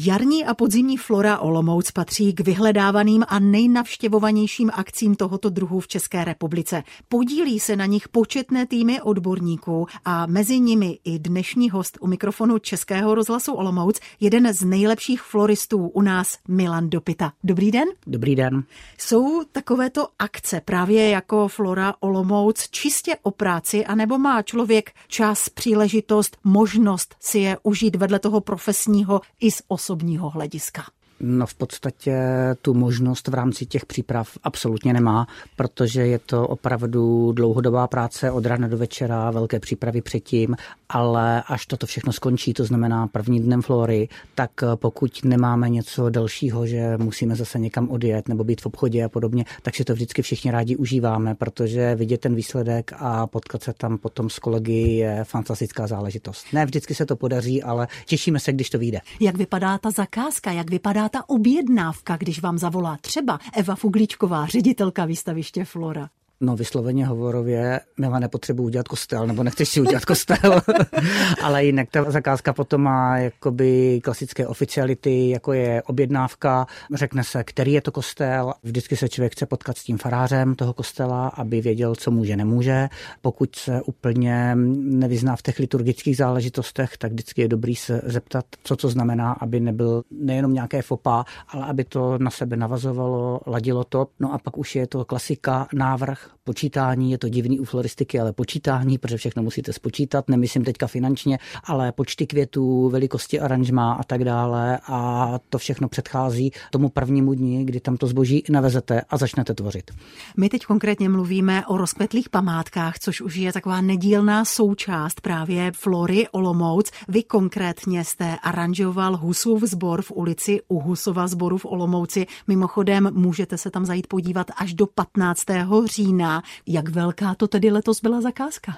Jarní a podzimní flora Olomouc patří k vyhledávaným a nejnavštěvovanějším akcím tohoto druhu v České republice. Podílí se na nich početné týmy odborníků a mezi nimi i dnešní host u mikrofonu Českého rozhlasu Olomouc, jeden z nejlepších floristů u nás, Milan Dopita. Dobrý den. Dobrý den. Jsou takovéto akce právě jako Flora Olomouc čistě o práci, anebo má člověk čas, příležitost, možnost si je užít vedle toho profesního i z osobního hlediska? No v podstatě tu možnost v rámci těch příprav absolutně nemá, protože je to opravdu dlouhodobá práce od rána do večera, velké přípravy předtím, ale až toto všechno skončí, to znamená první dnem flory, tak pokud nemáme něco dalšího, že musíme zase někam odjet nebo být v obchodě a podobně, tak si to vždycky všichni rádi užíváme, protože vidět ten výsledek a potkat se tam potom s kolegy je fantastická záležitost. Ne vždycky se to podaří, ale těšíme se, když to vyjde. Jak vypadá ta zakázka, jak vypadá ta objednávka, když vám zavolá třeba Eva Fuglíčková, ředitelka výstaviště Flora? No vysloveně hovorově, Mila nepotřebuji udělat kostel, nebo nechceš si udělat kostel, ale jinak ta zakázka potom má jakoby klasické oficiality, jako je objednávka, řekne se, který je to kostel, vždycky se člověk chce potkat s tím farářem toho kostela, aby věděl, co může, nemůže. Pokud se úplně nevyzná v těch liturgických záležitostech, tak vždycky je dobrý se zeptat, co to znamená, aby nebyl nejenom nějaké fopa, ale aby to na sebe navazovalo, ladilo to. No a pak už je to klasika, návrh, počítání, je to divný u floristiky, ale počítání, protože všechno musíte spočítat, nemyslím teďka finančně, ale počty květů, velikosti aranžma a tak dále a to všechno předchází tomu prvnímu dni, kdy tam to zboží navezete a začnete tvořit. My teď konkrétně mluvíme o rozkvetlých památkách, což už je taková nedílná součást právě Flory Olomouc. Vy konkrétně jste aranžoval Husův sbor v ulici u Husova sboru v Olomouci. Mimochodem můžete se tam zajít podívat až do 15. října října. Jak velká to tedy letos byla zakázka?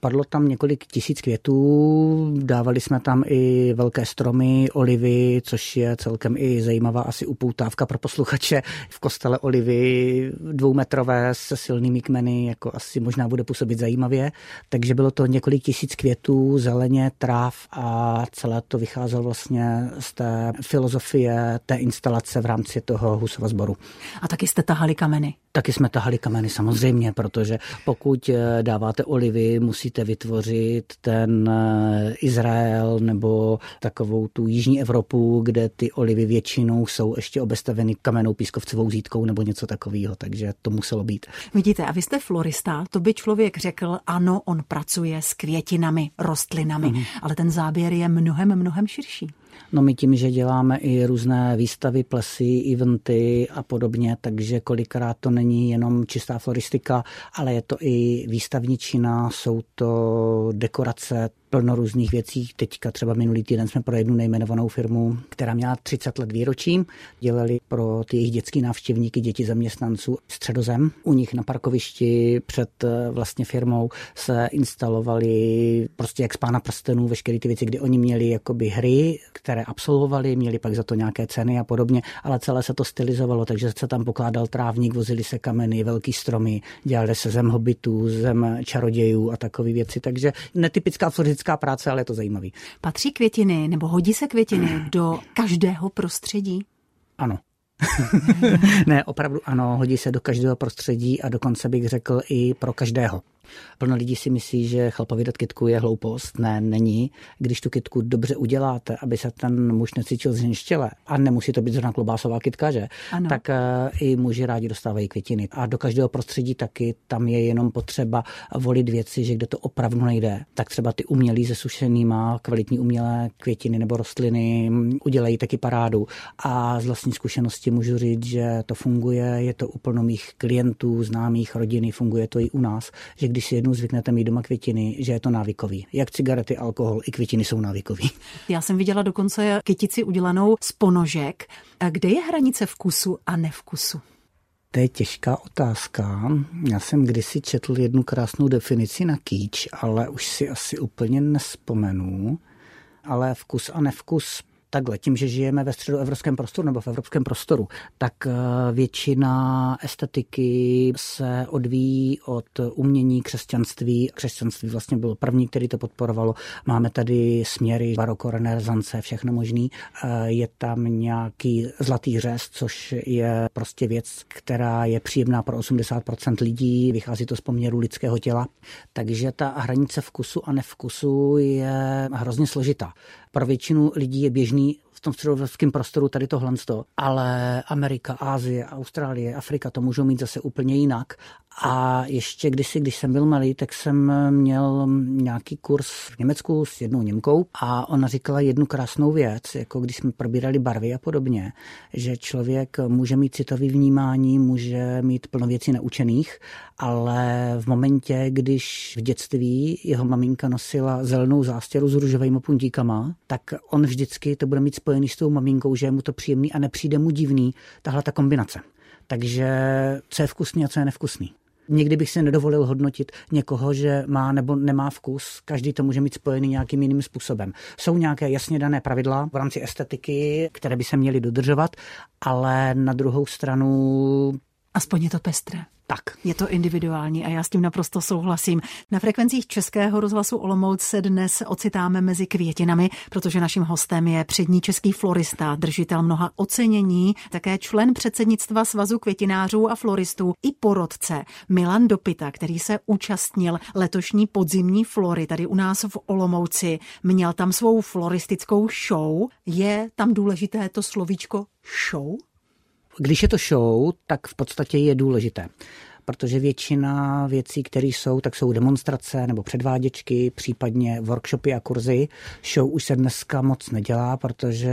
Padlo tam několik tisíc květů, dávali jsme tam i velké stromy, olivy, což je celkem i zajímavá asi upoutávka pro posluchače. V kostele olivy dvoumetrové se silnými kmeny, jako asi možná bude působit zajímavě. Takže bylo to několik tisíc květů, zeleně, tráv a celé to vycházelo vlastně z té filozofie té instalace v rámci toho Husova sboru. A taky jste tahali kameny? Taky jsme tahali kameny samozřejmě, protože pokud eh, dáváte olivy, musíte vytvořit ten eh, Izrael nebo takovou tu jižní Evropu, kde ty olivy většinou jsou ještě obestaveny kamenou pískovcovou zítkou nebo něco takového, takže to muselo být. Vidíte, a vy jste florista, to by člověk řekl, ano, on pracuje s květinami, rostlinami, mm. ale ten záběr je mnohem, mnohem širší. No my tím, že děláme i různé výstavy, plesy, eventy a podobně, takže kolikrát to není jenom čistá floristika, ale je to i výstavničina, jsou to dekorace, plno různých věcí. Teďka třeba minulý týden jsme pro jednu nejmenovanou firmu, která měla 30 let výročí, dělali pro ty jejich dětský návštěvníky, děti zaměstnanců středozem. U nich na parkovišti před eh, vlastně firmou se instalovali prostě jak z pána prstenů veškeré ty věci, kdy oni měli jakoby hry, které absolvovali, měli pak za to nějaké ceny a podobně, ale celé se to stylizovalo, takže se tam pokládal trávník, vozili se kameny, velký stromy, dělali se zem hobitů, zem čarodějů a takové věci, takže netypická fyzická práce, ale je to zajímavý. Patří květiny nebo hodí se květiny do každého prostředí? Ano. ne, opravdu ano, hodí se do každého prostředí a dokonce bych řekl i pro každého. Plno lidí si myslí, že chlapovidat kytku je hloupost. Ne, není. Když tu kytku dobře uděláte, aby se ten muž necítil zhenštěle, a nemusí to být zrovna klobásová kytka, že? Ano. Tak uh, i muži rádi dostávají květiny. A do každého prostředí taky tam je jenom potřeba volit věci, že kde to opravdu nejde, tak třeba ty umělý zesušenýma, kvalitní umělé květiny nebo rostliny udělají taky parádu. A z vlastní zkušenosti můžu říct, že to funguje, je to u mých klientů, známých, rodiny, funguje to i u nás, že když si jednou zvyknete mít doma květiny, že je to návykový. Jak cigarety, alkohol, i květiny jsou návykový. Já jsem viděla dokonce kytici udělanou z ponožek. Kde je hranice vkusu a nevkusu? To je těžká otázka. Já jsem kdysi četl jednu krásnou definici na kýč, ale už si asi úplně nespomenu. Ale vkus a nevkus Takhle, tím, že žijeme ve středoevropském prostoru nebo v evropském prostoru, tak eh, většina estetiky se odvíjí od umění křesťanství. Křesťanství vlastně bylo první, který to podporovalo. Máme tady směry baroko, renesance, všechno možný. Eh, je tam nějaký zlatý řez, což je prostě věc, která je příjemná pro 80% lidí, vychází to z poměru lidského těla. Takže ta hranice vkusu a nevkusu je hrozně složitá. Pro většinu lidí je běžný v tom středoevropském prostoru tady tohle, ale Amerika, Ázie, Austrálie, Afrika to můžou mít zase úplně jinak. A ještě kdysi, když jsem byl malý, tak jsem měl nějaký kurz v Německu s jednou Němkou a ona říkala jednu krásnou věc, jako když jsme probírali barvy a podobně, že člověk může mít citový vnímání, může mít plno věcí naučených, ale v momentě, když v dětství jeho maminka nosila zelenou zástěru s růžovými puntíkama, tak on vždycky to bude mít spojený s tou maminkou, že je mu to příjemný a nepřijde mu divný tahle ta kombinace. Takže co je vkusný a co je nevkusný. Nikdy bych si nedovolil hodnotit někoho, že má nebo nemá vkus. Každý to může mít spojený nějakým jiným způsobem. Jsou nějaké jasně dané pravidla v rámci estetiky, které by se měly dodržovat, ale na druhou stranu. Aspoň je to pestré. Tak. Je to individuální a já s tím naprosto souhlasím. Na frekvencích Českého rozhlasu Olomouc se dnes ocitáme mezi květinami, protože naším hostem je přední český florista, držitel mnoha ocenění, také člen předsednictva Svazu květinářů a floristů i porodce Milan Dopita, který se účastnil letošní podzimní flory tady u nás v Olomouci. Měl tam svou floristickou show. Je tam důležité to slovíčko show? Když je to show, tak v podstatě je důležité protože většina věcí, které jsou, tak jsou demonstrace nebo předváděčky, případně workshopy a kurzy. Show už se dneska moc nedělá, protože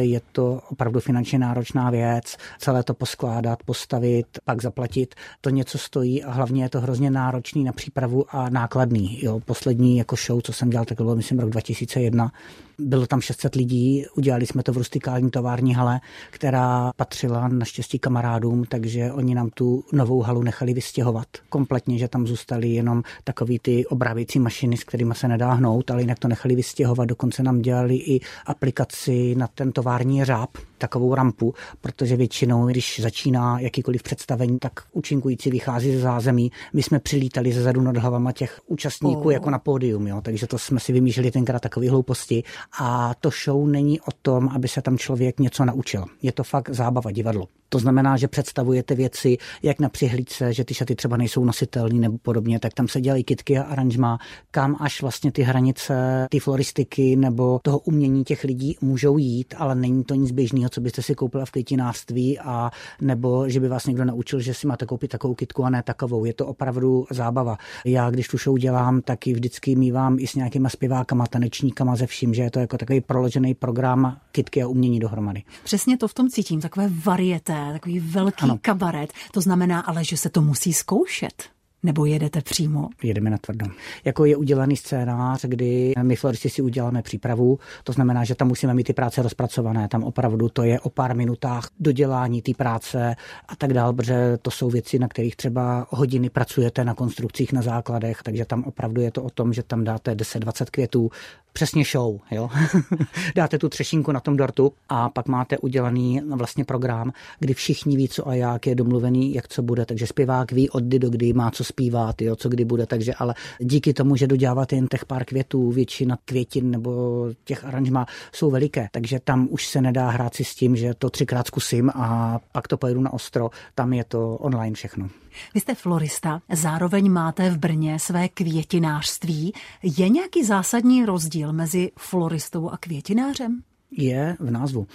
je to opravdu finančně náročná věc. Celé to poskládat, postavit, pak zaplatit, to něco stojí a hlavně je to hrozně náročný na přípravu a nákladný. Jo, poslední jako show, co jsem dělal, tak to bylo myslím rok 2001, bylo tam 600 lidí, udělali jsme to v rustikální tovární hale, která patřila naštěstí kamarádům, takže oni nám tu novou halu nechali vystěhovat kompletně, že tam zůstaly jenom takový ty obrávějící mašiny, s kterými se nedá hnout, ale jinak to nechali vystěhovat. Dokonce nám dělali i aplikaci na ten tovární řáb, takovou rampu, protože většinou, když začíná jakýkoliv představení, tak účinkující vychází ze zázemí. My jsme přilítali ze zadu nad hlavama těch účastníků oh. jako na pódium, jo? takže to jsme si vymýšleli tenkrát takové hlouposti. A to show není o tom, aby se tam člověk něco naučil. Je to fakt zábava, divadlo. To znamená, že představujete věci, jak na přihlídce, že ty šaty třeba nejsou nositelné nebo podobně, tak tam se dělají kitky a aranžma, kam až vlastně ty hranice, ty floristiky nebo toho umění těch lidí můžou jít, ale není to nic běžného, co byste si koupila v květinářství a nebo že by vás někdo naučil, že si máte koupit takovou kitku a ne takovou. Je to opravdu zábava. Já, když tu show dělám, tak ji vždycky mývám i s nějakýma zpěvákama, tanečníkama, ze vším, že je to jako takový proložený program kitky a umění dohromady. Přesně to v tom cítím, takové varieté, takový velký ano. kabaret. To znamená ale, že se to musí zkoušet. Nebo jedete přímo? Jedeme na tvrdo. Jako je udělaný scénář, kdy my floristi si uděláme přípravu, to znamená, že tam musíme mít ty práce rozpracované, tam opravdu to je o pár minutách dodělání té práce a tak dál, protože to jsou věci, na kterých třeba hodiny pracujete na konstrukcích, na základech, takže tam opravdu je to o tom, že tam dáte 10-20 květů, přesně show, jo. dáte tu třešinku na tom dortu a pak máte udělaný vlastně program, kdy všichni ví, co a jak je domluvený, jak co bude, takže zpěvák ví od kdy do kdy má co zpívat, jo, co kdy bude, takže ale díky tomu, že doděláváte jen těch pár květů, většina květin nebo těch aranžma jsou veliké, takže tam už se nedá hrát si s tím, že to třikrát zkusím a pak to pojedu na ostro, tam je to online všechno. Vy jste florista, zároveň máte v Brně své květinářství. Je nějaký zásadní rozdíl mezi floristou a květinářem? Je v názvu.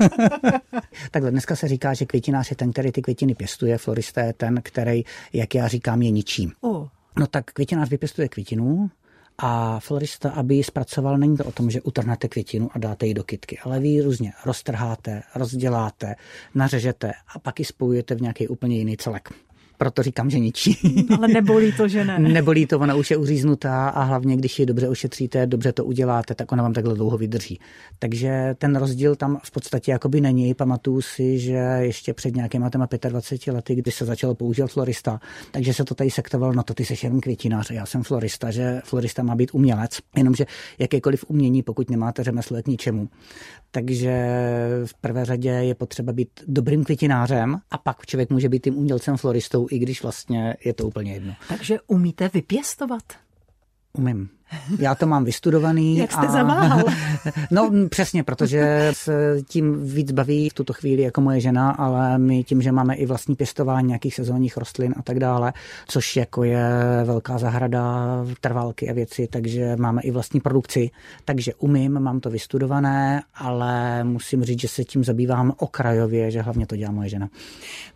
Takhle dneska se říká, že květinář je ten, který ty květiny pěstuje, florista je ten, který, jak já říkám, je ničím. Oh. No tak květinář vypěstuje květinu, a florista, aby ji zpracoval, není to o tom, že utrhnete květinu a dáte ji do kytky, ale vy ji různě roztrháte, rozděláte, nařežete a pak ji spojujete v nějaký úplně jiný celek. Proto říkám, že ničí. Ale nebolí to, že ne. Nebolí to, ona už je uříznutá a hlavně, když ji dobře ošetříte, dobře to uděláte, tak ona vám takhle dlouho vydrží. Takže ten rozdíl tam v podstatě jakoby není. Pamatuju si, že ještě před nějakýma těma 25 lety, kdy se začalo používat florista, takže se to tady sektovalo, no to ty seš jen květinář, já jsem florista, že florista má být umělec, jenomže jakékoliv umění, pokud nemáte řemeslo, k ničemu. Takže v prvé řadě je potřeba být dobrým květinářem a pak člověk může být tím umělcem floristou, i když vlastně je to úplně jedno. Takže umíte vypěstovat? Umím. Já to mám vystudovaný. Jak jste a... zaváhal? no přesně, protože se tím víc baví v tuto chvíli jako moje žena, ale my tím, že máme i vlastní pěstování nějakých sezónních rostlin a tak dále, což jako je velká zahrada, trvalky a věci, takže máme i vlastní produkci. Takže umím, mám to vystudované, ale musím říct, že se tím zabývám okrajově, že hlavně to dělá moje žena.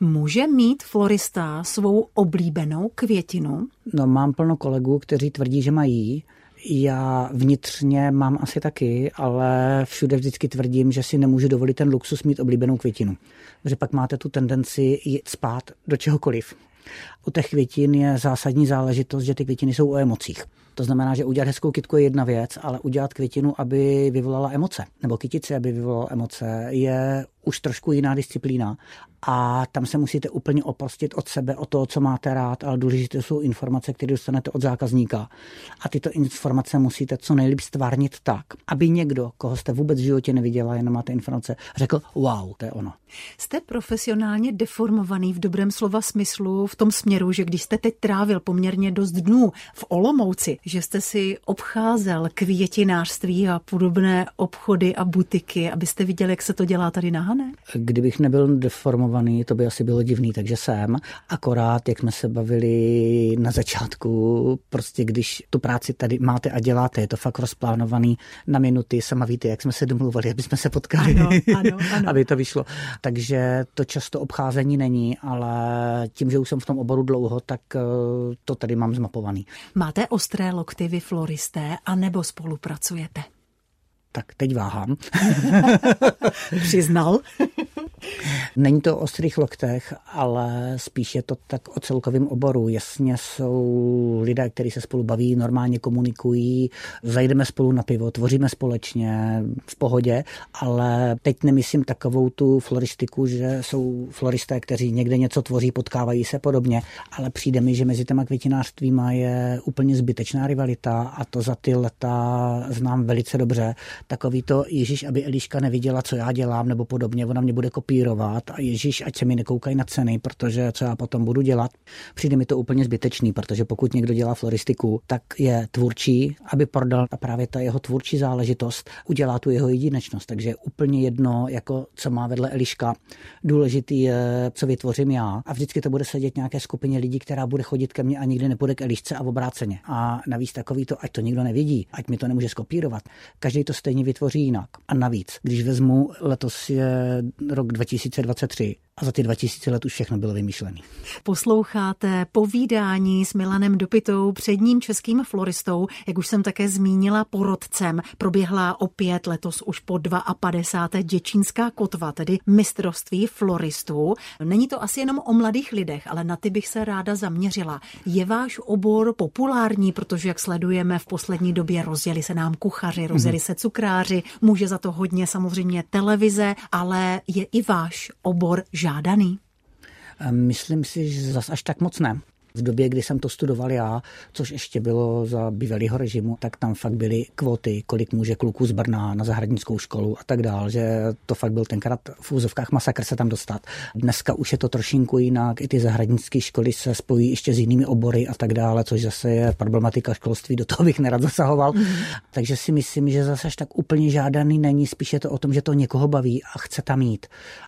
Může mít florista svou oblíbenou květinu? No mám plno kolegů, kteří tvrdí, že mají. Já vnitřně mám asi taky, ale všude vždycky tvrdím, že si nemůžu dovolit ten luxus mít oblíbenou květinu. Protože pak máte tu tendenci jít spát do čehokoliv. U těch květin je zásadní záležitost, že ty květiny jsou o emocích. To znamená, že udělat hezkou kytku je jedna věc, ale udělat květinu, aby vyvolala emoce, nebo kytici, aby vyvolala emoce, je už trošku jiná disciplína a tam se musíte úplně oprostit od sebe, od toho, co máte rád, ale důležité jsou informace, které dostanete od zákazníka. A tyto informace musíte co nejlíp stvárnit tak, aby někdo, koho jste vůbec v životě neviděla, jenom máte informace, řekl, wow, to je ono. Jste profesionálně deformovaný v dobrém slova smyslu v tom směru, že když jste teď trávil poměrně dost dnů v Olomouci, že jste si obcházel květinářství a podobné obchody a butiky, abyste viděli, jak se to dělá tady na Hané? Kdybych nebyl deformovaný, to by asi bylo divný, takže jsem. Akorát, jak jsme se bavili na začátku, prostě když tu práci tady máte a děláte, je to fakt rozplánovaný na minuty, sama víte, jak jsme se domluvali, aby jsme se potkali, ano, ano, ano. aby to vyšlo. Takže to často obcházení není, ale tím, že už jsem v tom oboru dlouho, tak eh, to tady mám zmapovaný. Máte ostré lokty vy floristé, anebo spolupracujete? Tak teď váhám. Přiznal. Není to o ostrých loktech, ale spíš je to tak o celkovém oboru. Jasně jsou lidé, kteří se spolu baví, normálně komunikují, zajdeme spolu na pivo, tvoříme společně v pohodě, ale teď nemyslím takovou tu floristiku, že jsou floristé, kteří někde něco tvoří, potkávají se podobně, ale přijde mi, že mezi těma květinářstvíma je úplně zbytečná rivalita a to za ty leta znám velice dobře. Takový to, Ježíš, aby Eliška neviděla, co já dělám, nebo podobně, ona mě bude kopírovat a Ježíš, ať se mi nekoukají na ceny, protože co já potom budu dělat. Přijde mi to úplně zbytečný, protože pokud někdo dělá floristiku, tak je tvůrčí, aby prodal a právě ta jeho tvůrčí záležitost udělá tu jeho jedinečnost. Takže je úplně jedno, jako co má vedle Eliška. Důležitý je, co vytvořím já. A vždycky to bude sedět nějaké skupině lidí, která bude chodit ke mně a nikdy nepůjde k Elišce a obráceně. A navíc takový to, ať to nikdo nevidí, ať mi to nemůže skopírovat. Každý to stejně vytvoří jinak. A navíc, když vezmu, letos je rok 2023 a za ty 2000 let už všechno bylo vymyšlené. Posloucháte povídání s Milanem Dopitou, předním českým floristou, jak už jsem také zmínila, porodcem. Proběhla opět letos už po 52. děčínská kotva, tedy mistrovství floristů. Není to asi jenom o mladých lidech, ale na ty bych se ráda zaměřila. Je váš obor populární, protože jak sledujeme v poslední době, rozjeli se nám kuchaři, rozjeli mm-hmm. se cukráři, může za to hodně samozřejmě televize, ale je i váš obor žádaný? Myslím si, že zas až tak moc ne. V době, kdy jsem to studoval já, což ještě bylo za bývalého režimu, tak tam fakt byly kvóty, kolik může kluků z Brna na zahradnickou školu a tak dál, že to fakt byl tenkrát v úzovkách masakr se tam dostat. Dneska už je to trošinku jinak, i ty zahradnické školy se spojí ještě s jinými obory a tak dále, což zase je problematika školství, do toho bych nerad zasahoval. Takže si myslím, že zase až tak úplně žádaný není, spíše to o tom, že to někoho baví a chce tam mít.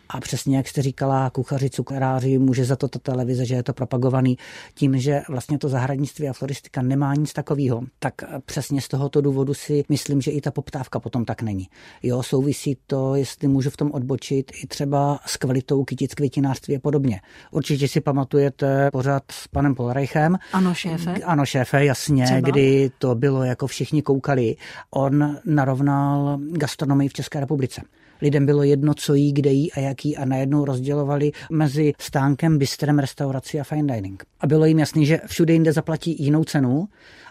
A přesně jak jste říkala, kuchaři, cukráři, může za to ta televize, že je to propagovaný tím, že vlastně to zahradnictví a floristika nemá nic takového, tak přesně z tohoto důvodu si myslím, že i ta poptávka potom tak není. Jo, souvisí to, jestli můžu v tom odbočit i třeba s kvalitou kytic květinářství a podobně. Určitě si pamatujete pořád s panem Polreichem. Ano, šéfe. Ano, šéfe, jasně, třeba? kdy to bylo jako všichni koukali. On narovnal gastronomii v České republice. Lidem bylo jedno, co jí, kde jí a jaký a najednou rozdělovali mezi stánkem, bistrem, restaurací a fine dining. A bylo jim jasný, že všude jinde zaplatí jinou cenu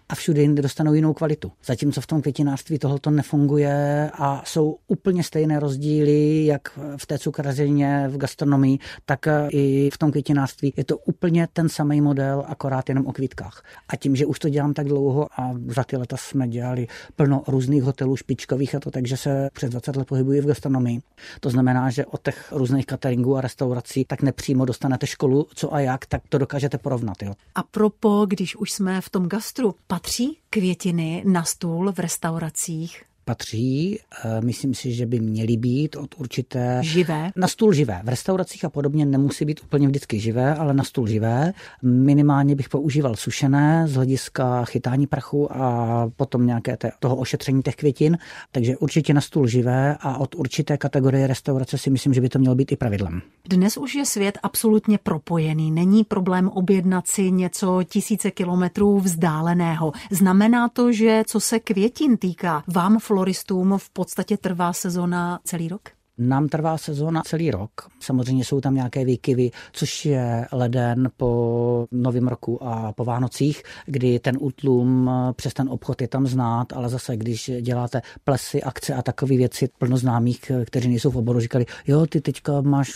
a všude jinde dostanou jinou kvalitu. Zatímco v tom květinářství tohoto nefunguje a jsou úplně stejné rozdíly, jak v té cukrařině, v gastronomii, tak i v tom květinářství. Je to úplně ten samý model, akorát jenom o kvítkách. A tím, že už to dělám tak dlouho a za ty leta jsme dělali plno různých hotelů špičkových a to, takže se přes 20 let pohybuji v gastronomii. To znamená, že od těch různých cateringů a restaurací tak nepřímo dostanete školu, co a jak, tak to dokážete porovnat. Jo. A propo, když už jsme v tom gastru, Patří květiny na stůl v restauracích? Patří. Eh, myslím si, že by měly být od určité... Živé? Na stůl živé. V restauracích a podobně nemusí být úplně vždycky živé, ale na stůl živé. Minimálně bych používal sušené z hlediska chytání prachu a potom nějaké té, toho ošetření těch květin. Takže určitě na stůl živé a od určité kategorie restaurace si myslím, že by to mělo být i pravidlem. Dnes už je svět absolutně propojený. Není problém objednat si něco tisíce kilometrů vzdáleného. Znamená to, že co se květin týká, vám floristům v podstatě trvá sezona celý rok? Nám trvá sezóna celý rok. Samozřejmě jsou tam nějaké výkyvy, což je leden po novém roku a po Vánocích, kdy ten útlum přes ten obchod je tam znát, ale zase, když děláte plesy, akce a takové věci, plno známých, kteří nejsou v oboru, říkali, jo, ty teďka máš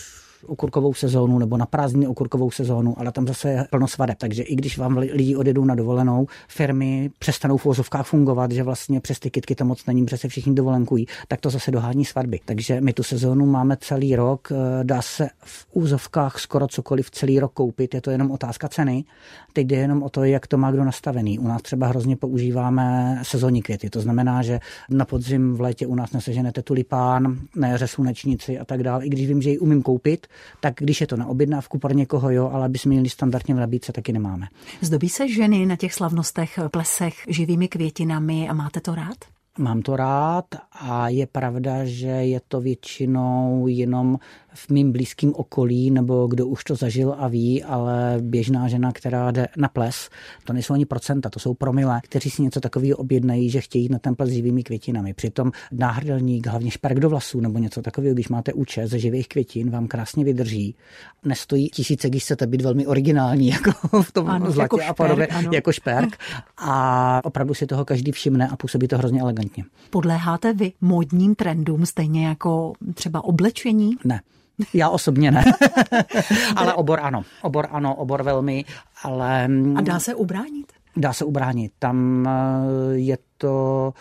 okurkovou sezónu nebo na prázdniny okurkovou sezónu, ale tam zase je plno svadeb. Takže i když vám lidi odjedou na dovolenou, firmy přestanou v úzovkách fungovat, že vlastně přes ty kitky to moc není, protože se všichni dovolenkují, tak to zase dohání svatby. Takže my tu sezónu máme celý rok, eh, dá se v úzovkách skoro cokoliv celý rok koupit, je to jenom otázka ceny. Teď jde jenom o to, jak to má kdo nastavený. U nás třeba hrozně používáme sezónní květy, to znamená, že na podzim v létě u nás neseženete tulipán, na jaře slunečnici a tak dále. I když vím, že ji umím koupit, tak když je to na objednávku pro někoho, jo, ale aby jsme měli standardně v nabídce, taky nemáme. Zdobí se ženy na těch slavnostech, plesech živými květinami a máte to rád? Mám to rád a je pravda, že je to většinou jenom v mým blízkém okolí, nebo kdo už to zažil a ví, ale běžná žena, která jde na ples, to nejsou ani procenta, to jsou promile, kteří si něco takového objednají, že chtějí na ten ples s živými květinami. Přitom náhrdelník, hlavně šperk do vlasů nebo něco takového, když máte účet ze živých květin, vám krásně vydrží. Nestojí tisíce, když chcete být velmi originální, jako v tom ano, zlatě jako a podobně, jako šperk. A opravdu si toho každý všimne a působí to hrozně elegantně. Podléháte vy módním trendům stejně jako třeba oblečení? Ne. Já osobně ne. ale obor ano. Obor ano, obor velmi, ale... A dá se ubránit? Dá se ubránit. Tam eh, je to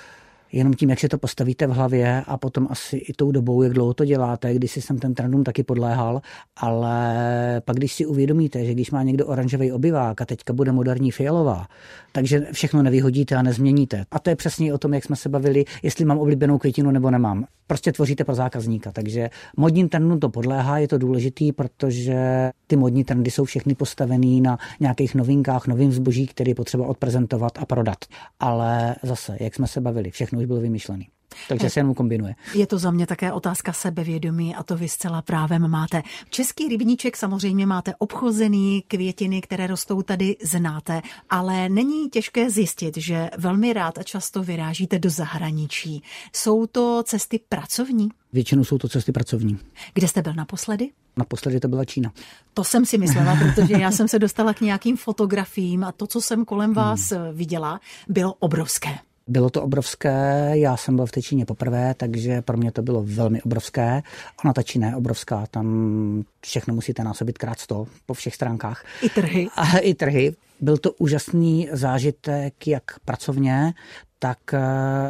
jenom tím, jak si to postavíte v hlavě a potom asi i tou dobou, jak dlouho to děláte, když si jsem ten trendům taky podléhal, ale pak když si uvědomíte, že když má někdo oranžový obyvák a teďka bude moderní fialová, takže všechno nevyhodíte a nezměníte. A to je přesně o tom, jak jsme se bavili, jestli mám oblíbenou květinu nebo nemám. Prostě tvoříte pro zákazníka, takže modním trendům to podléhá, je to důležitý, protože ty modní trendy jsou všechny postavený na nějakých novinkách, novým zboží, který je potřeba odprezentovat a prodat. Ale zase, jak jsme se bavili, všechno už bylo vymyšlené. Takže se jenom kombinuje. Je to za mě také otázka sebevědomí a to vy zcela právem máte. Český rybníček samozřejmě máte obchozený, květiny, které rostou tady znáte, ale není těžké zjistit, že velmi rád a často vyrážíte do zahraničí. Jsou to cesty pracovní? Většinou jsou to cesty pracovní. Kde jste byl naposledy? Naposledy to byla Čína. To jsem si myslela, protože já jsem se dostala k nějakým fotografiím a to, co jsem kolem vás hmm. viděla, bylo obrovské. Bylo to obrovské, já jsem byl v té Číně poprvé, takže pro mě to bylo velmi obrovské. Ona ta Čína je obrovská, tam všechno musíte násobit krát sto po všech stránkách. I trhy. A i trhy. Byl to úžasný zážitek, jak pracovně, tak eh,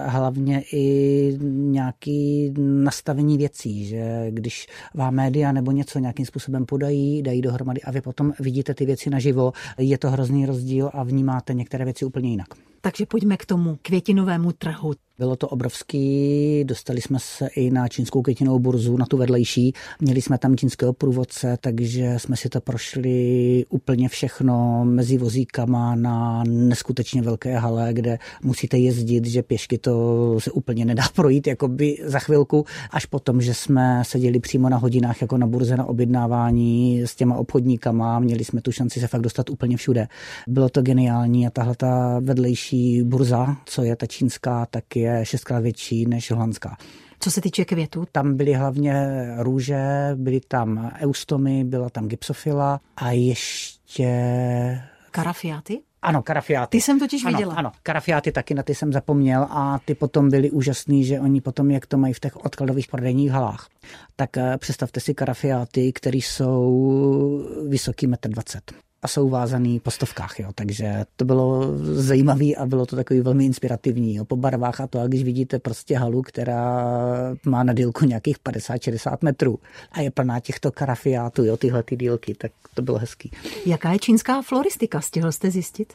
hlavně i nějaký nastavení věcí, že když vám média nebo něco nějakým způsobem podají, dají dohromady a vy potom vidíte ty věci naživo, je to hrozný rozdíl a vnímáte některé věci úplně jinak. Takže pojďme k tomu květinovému trhu. Bylo to obrovský, dostali jsme se i na čínskou květinovou burzu, na tu vedlejší. Měli jsme tam čínského průvodce, takže jsme si to prošli úplně všechno mezi vozíkama na neskutečně velké hale, kde musíte jezdit, že pěšky to se úplně nedá projít jakoby za chvilku, až potom, že jsme seděli přímo na hodinách jako na burze na objednávání s těma obchodníkama, měli jsme tu šanci se fakt dostat úplně všude. Bylo to geniální a tahle ta vedlejší burza, co je ta čínská, tak je je šestkrát větší než holandská. Co se týče květů? Tam byly hlavně růže, byly tam eustomy, byla tam gypsofila a ještě... Karafiáty? Ano, karafiáty. Ty jsem totiž ano, viděla. Ano, karafiáty taky na ty jsem zapomněl a ty potom byly úžasný, že oni potom, jak to mají v těch odkladových prodejních halách, tak eh, představte si karafiáty, které jsou vysoký 1,20 m a jsou vázaný po stovkách, jo. takže to bylo zajímavé a bylo to takový velmi inspirativní jo. po barvách a to, a když vidíte prostě halu, která má na dílku nějakých 50-60 metrů a je plná těchto karafiátů, jo, tyhle ty dílky, tak to bylo hezký. Jaká je čínská floristika, stihl jste zjistit?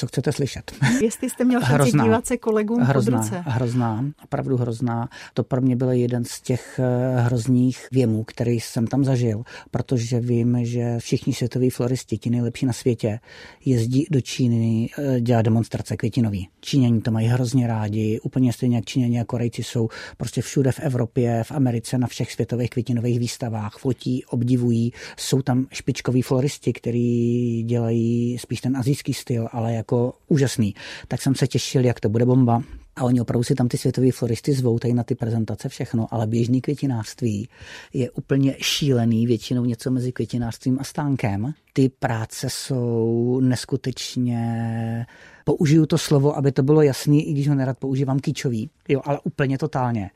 Co chcete slyšet. Jestli jste měl šanci dívat se kolegům hrozná, pod ruce. Hrozná, opravdu hrozná. To pro mě byl jeden z těch eh, hrozných věmů, který jsem tam zažil, protože vím, že všichni světoví floristi, ti nejlepší na světě, jezdí do Číny eh, dělat demonstrace květinový. Číňani to mají hrozně rádi, úplně stejně jak Číňani a Korejci jsou prostě všude v Evropě, v Americe, na všech světových květinových výstavách, fotí, obdivují. Jsou tam špičkoví floristi, kteří dělají spíš ten azijský styl, ale jak jako úžasný. Tak jsem se těšil, jak to bude bomba. A oni opravdu si tam ty světové floristy zvou tady na ty prezentace všechno, ale běžný květinářství je úplně šílený, většinou něco mezi květinářstvím a stánkem. Ty práce jsou neskutečně použiju to slovo, aby to bylo jasný, i když ho nerad používám kýčový, jo, ale úplně totálně.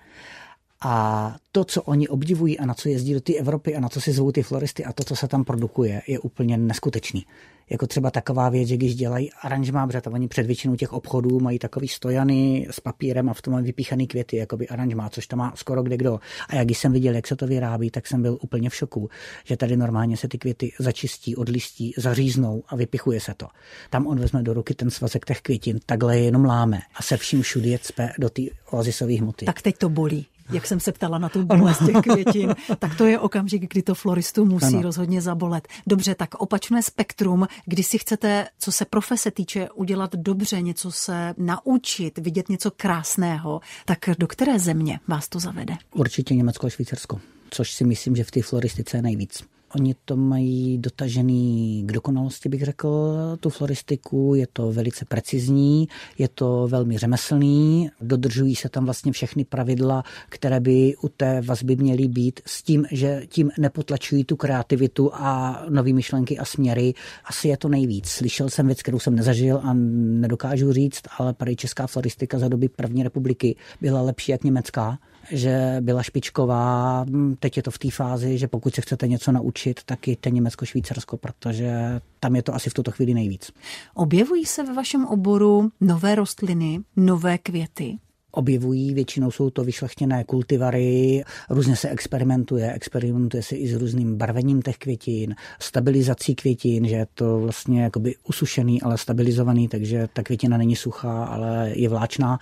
A to, co oni obdivují a na co jezdí do té Evropy a na co si zvou ty floristy a to, co se tam produkuje, je úplně neskutečný. Jako třeba taková věc, že když dělají aranžmá, protože oni před většinou těch obchodů mají takový stojany s papírem a v tom mají vypíchaný květy, jako by aranžmá, což tam má skoro kde kdo. A jak jsem viděl, jak se to vyrábí, tak jsem byl úplně v šoku, že tady normálně se ty květy začistí, odlistí, zaříznou a vypichuje se to. Tam on vezme do ruky ten svazek těch květin, takhle je jenom láme a se vším všudy je cpe do té oazisové hmoty. Tak teď to bolí jak jsem se ptala na tu bolest těch květin, tak to je okamžik, kdy to floristu musí ano. rozhodně zabolet. Dobře, tak opačné spektrum, kdy si chcete, co se profese týče, udělat dobře, něco se naučit, vidět něco krásného, tak do které země vás to zavede? Určitě Německo a Švýcarsko, což si myslím, že v té floristice je nejvíc. Oni to mají dotažený k dokonalosti, bych řekl, tu floristiku. Je to velice precizní, je to velmi řemeslný, dodržují se tam vlastně všechny pravidla, které by u té vazby měly být s tím, že tím nepotlačují tu kreativitu a nové myšlenky a směry. Asi je to nejvíc. Slyšel jsem věc, kterou jsem nezažil a nedokážu říct, ale prý česká floristika za doby první republiky byla lepší jak německá že byla špičková. Teď je to v té fázi, že pokud se chcete něco naučit, tak jděte Německo-Švýcarsko, protože tam je to asi v tuto chvíli nejvíc. Objevují se ve vašem oboru nové rostliny, nové květy? objevují, většinou jsou to vyšlechtěné kultivary, různě se experimentuje, experimentuje se i s různým barvením těch květin, stabilizací květin, že je to vlastně jakoby usušený, ale stabilizovaný, takže ta květina není suchá, ale je vláčná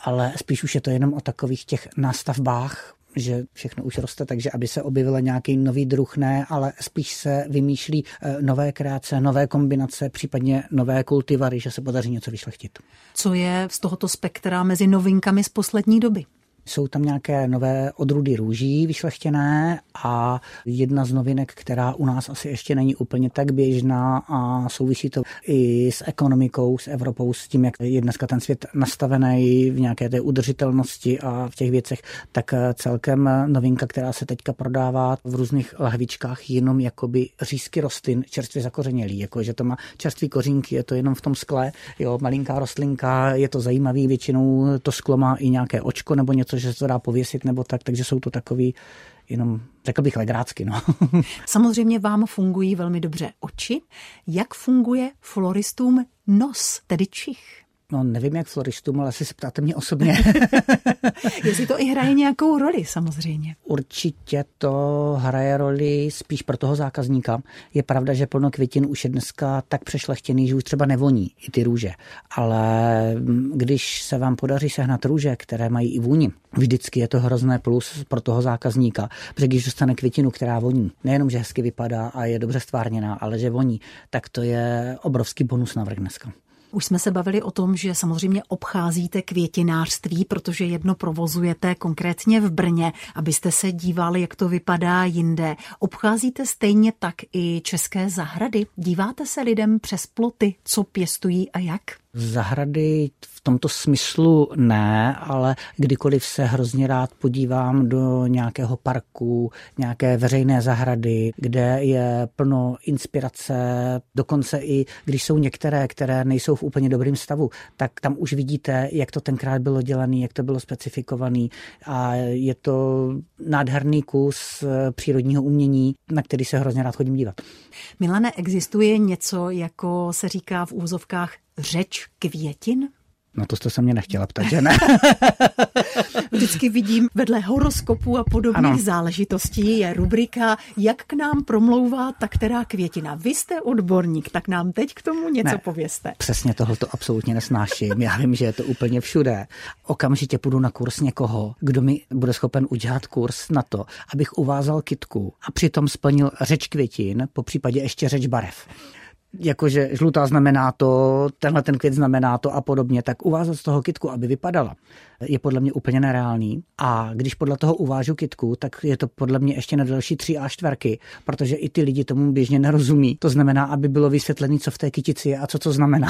ale spíš už je to jenom o takových těch nástavbách, že všechno už roste, takže aby se objevila nějaký nový druh, ne, ale spíš se vymýšlí eh, nové kreace, nové kombinace, případně nové kultivary, že se podaří něco vyšlechtit. Co je z tohoto spektra mezi novinkami z poslední doby? Jsou tam nějaké nové odrůdy růží vyšlechtěné a jedna z novinek, která u nás asi ještě není úplně tak běžná a souvisí to i s ekonomikou, s Evropou, s tím, jak je dneska ten svět nastavený v nějaké té udržitelnosti a v těch věcech, tak celkem novinka, která se teďka prodává v různých lahvičkách, jenom jakoby řízky rostlin čerstvě zakořenělý, jako že to má čerstvý kořínky, je to jenom v tom skle, jo, malinká rostlinka, je to zajímavý, většinou to sklo má i nějaké očko nebo něco že se to dá pověsit nebo tak, takže jsou to takový jenom, řekl bych, legrácky. No. Samozřejmě vám fungují velmi dobře oči. Jak funguje floristům nos, tedy čich? No nevím jak floristům, ale asi se ptáte mě osobně. Jestli to i hraje nějakou roli samozřejmě. Určitě to hraje roli spíš pro toho zákazníka. Je pravda, že plno květin už je dneska tak přešlechtěný, že už třeba nevoní i ty růže. Ale když se vám podaří sehnat růže, které mají i vůni, vždycky je to hrozné plus pro toho zákazníka. Protože když dostane květinu, která voní, nejenom, že hezky vypadá a je dobře stvárněná, ale že voní, tak to je obrovský bonus na vrch dneska. Už jsme se bavili o tom, že samozřejmě obcházíte květinářství, protože jedno provozujete konkrétně v Brně, abyste se dívali, jak to vypadá jinde. Obcházíte stejně tak i české zahrady? Díváte se lidem přes ploty, co pěstují a jak? Zahrady v tomto smyslu ne, ale kdykoliv se hrozně rád podívám do nějakého parku, nějaké veřejné zahrady, kde je plno inspirace, dokonce i když jsou některé, které nejsou v úplně dobrém stavu, tak tam už vidíte, jak to tenkrát bylo dělané, jak to bylo specifikované a je to nádherný kus přírodního umění, na který se hrozně rád chodím dívat. Milane, existuje něco, jako se říká v úzovkách řeč květin? No to jste se mě nechtěla ptat, že ne? Vždycky vidím vedle horoskopu a podobných ano. záležitostí je rubrika Jak k nám promlouvá ta která květina. Vy jste odborník, tak nám teď k tomu něco ne, pověste. Přesně toho to absolutně nesnáším. Já vím, že je to úplně všude. Okamžitě půjdu na kurz někoho, kdo mi bude schopen udělat kurz na to, abych uvázal kitku a přitom splnil řeč květin, po případě ještě řeč barev jakože žlutá znamená to, tenhle ten květ znamená to a podobně, tak uvázat z toho kitku, aby vypadala, je podle mě úplně nereálný. A když podle toho uvážu kitku, tak je to podle mě ještě na další tři a čtverky, protože i ty lidi tomu běžně nerozumí. To znamená, aby bylo vysvětlené, co v té kytici je a co to znamená.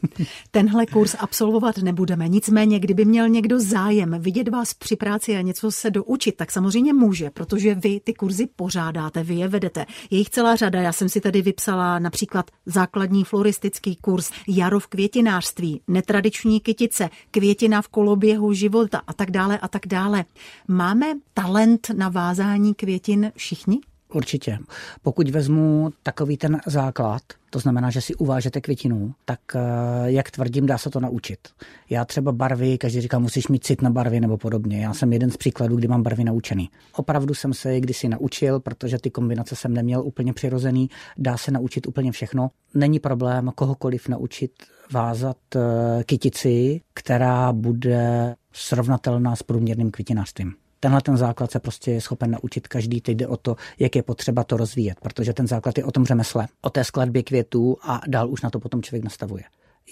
Tenhle kurz absolvovat nebudeme. Nicméně, kdyby měl někdo zájem vidět vás při práci a něco se doučit, tak samozřejmě může, protože vy ty kurzy pořádáte, vy je vedete. Je jich celá řada. Já jsem si tady vypsala například základní floristický kurz, jaro v květinářství, netradiční kytice, květina v koloběhu života a tak dále a tak dále. Máme talent na vázání květin všichni? Určitě. Pokud vezmu takový ten základ, to znamená, že si uvážete květinu, tak eh, jak tvrdím, dá se to naučit. Já třeba barvy, každý říká, musíš mít cit na barvy nebo podobně. Já jsem jeden z příkladů, kdy mám barvy naučený. Opravdu jsem se je kdysi naučil, protože ty kombinace jsem neměl úplně přirozený. Dá se naučit úplně všechno. Není problém kohokoliv naučit vázat eh, kytici, která bude srovnatelná s průměrným květinářstvím tenhle ten základ se prostě je schopen naučit každý. Teď jde o to, jak je potřeba to rozvíjet, protože ten základ je o tom řemesle, o té skladbě květů a dál už na to potom člověk nastavuje.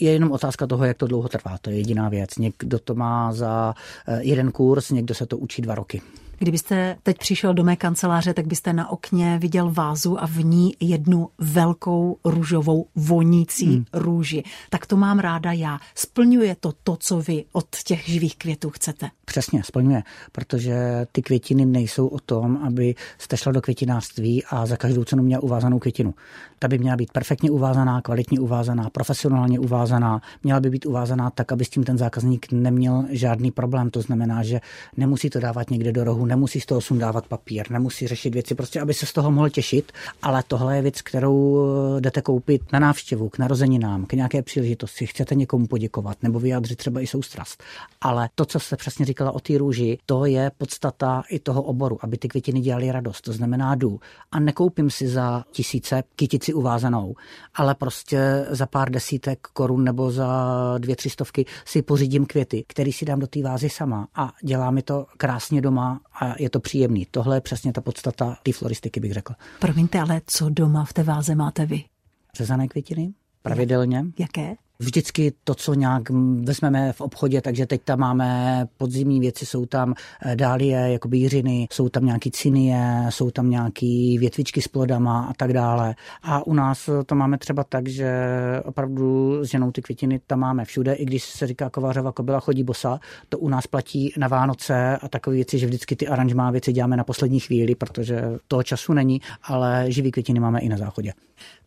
Je jenom otázka toho, jak to dlouho trvá. To je jediná věc. Někdo to má za eh, jeden kurz, někdo se to učí dva roky. Kdybyste teď přišel do mé kanceláře, tak byste na okně viděl vázu a v ní jednu velkou růžovou vonící hmm. růži. Tak to mám ráda já. Splňuje to to, co vy od těch živých květů chcete? Přesně, splňuje, protože ty květiny nejsou o tom, aby jste šla do květinářství a za každou cenu měla uvázanou květinu. Ta by měla být perfektně uvázaná, kvalitně uvázaná, profesionálně uvázaná, měla by být uvázaná tak, aby s tím ten zákazník neměl žádný problém. To znamená, že nemusí to dávat někde do rohu, nemusí z toho sundávat papír, nemusí řešit věci, prostě aby se z toho mohl těšit, ale tohle je věc, kterou eh, jdete koupit na návštěvu, k narozeninám, k nějaké příležitosti, chcete někomu poděkovat nebo vyjádřit třeba i soustrast. Ale to, co jste přesně říkala o té růži, to je podstata i toho oboru, aby ty květiny dělaly radost. To znamená jdu a nekoupím si za tisíce kytici uvázanou, ale prostě za pár desítek korun nebo za dvě, tři stovky si pořídím květy, který si dám do té vázy sama a dělá mi to krásně doma a je to příjemný. Tohle je přesně ta podstata té floristiky, bych řekl. Promiňte, ale co doma v té váze máte vy? Řezané květiny, pravidelně. Jaké? Vždycky to, co nějak vezmeme v obchodě, takže teď tam máme podzimní věci, jsou tam eh, dálie, jakoby jiřiny, jsou tam nějaký cinie, jsou tam nějaký větvičky s plodama a tak dále. A u nás to máme třeba tak, že opravdu s ženou ty květiny tam máme všude, i když se říká kovářova kobila chodí bosa, to u nás platí na Vánoce a takové věci, že vždycky ty aranžmá věci děláme na poslední chvíli, protože toho času není, ale živý květiny máme i na záchodě.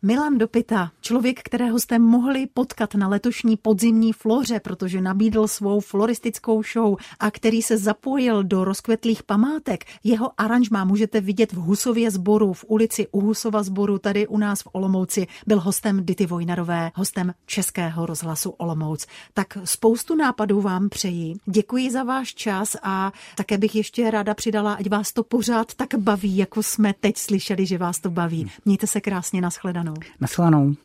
Milan Dopita, člověk, kterého jste mohli potkat na letošní podzimní floře, protože nabídl svou floristickou show a který se zapojil do rozkvetlých památek. Jeho aranžma můžete vidět v Husově sboru, v ulici u Husova sboru, tady u nás v Olomouci. Byl hostem Dity Vojnarové, hostem Českého rozhlasu Olomouc. Tak spoustu nápadů vám přeji. Děkuji za váš čas a také bych ještě ráda přidala, ať vás to pořád tak baví, jako jsme teď slyšeli, že vás to baví. Mějte se krásně, nashledanou. Nashledanou.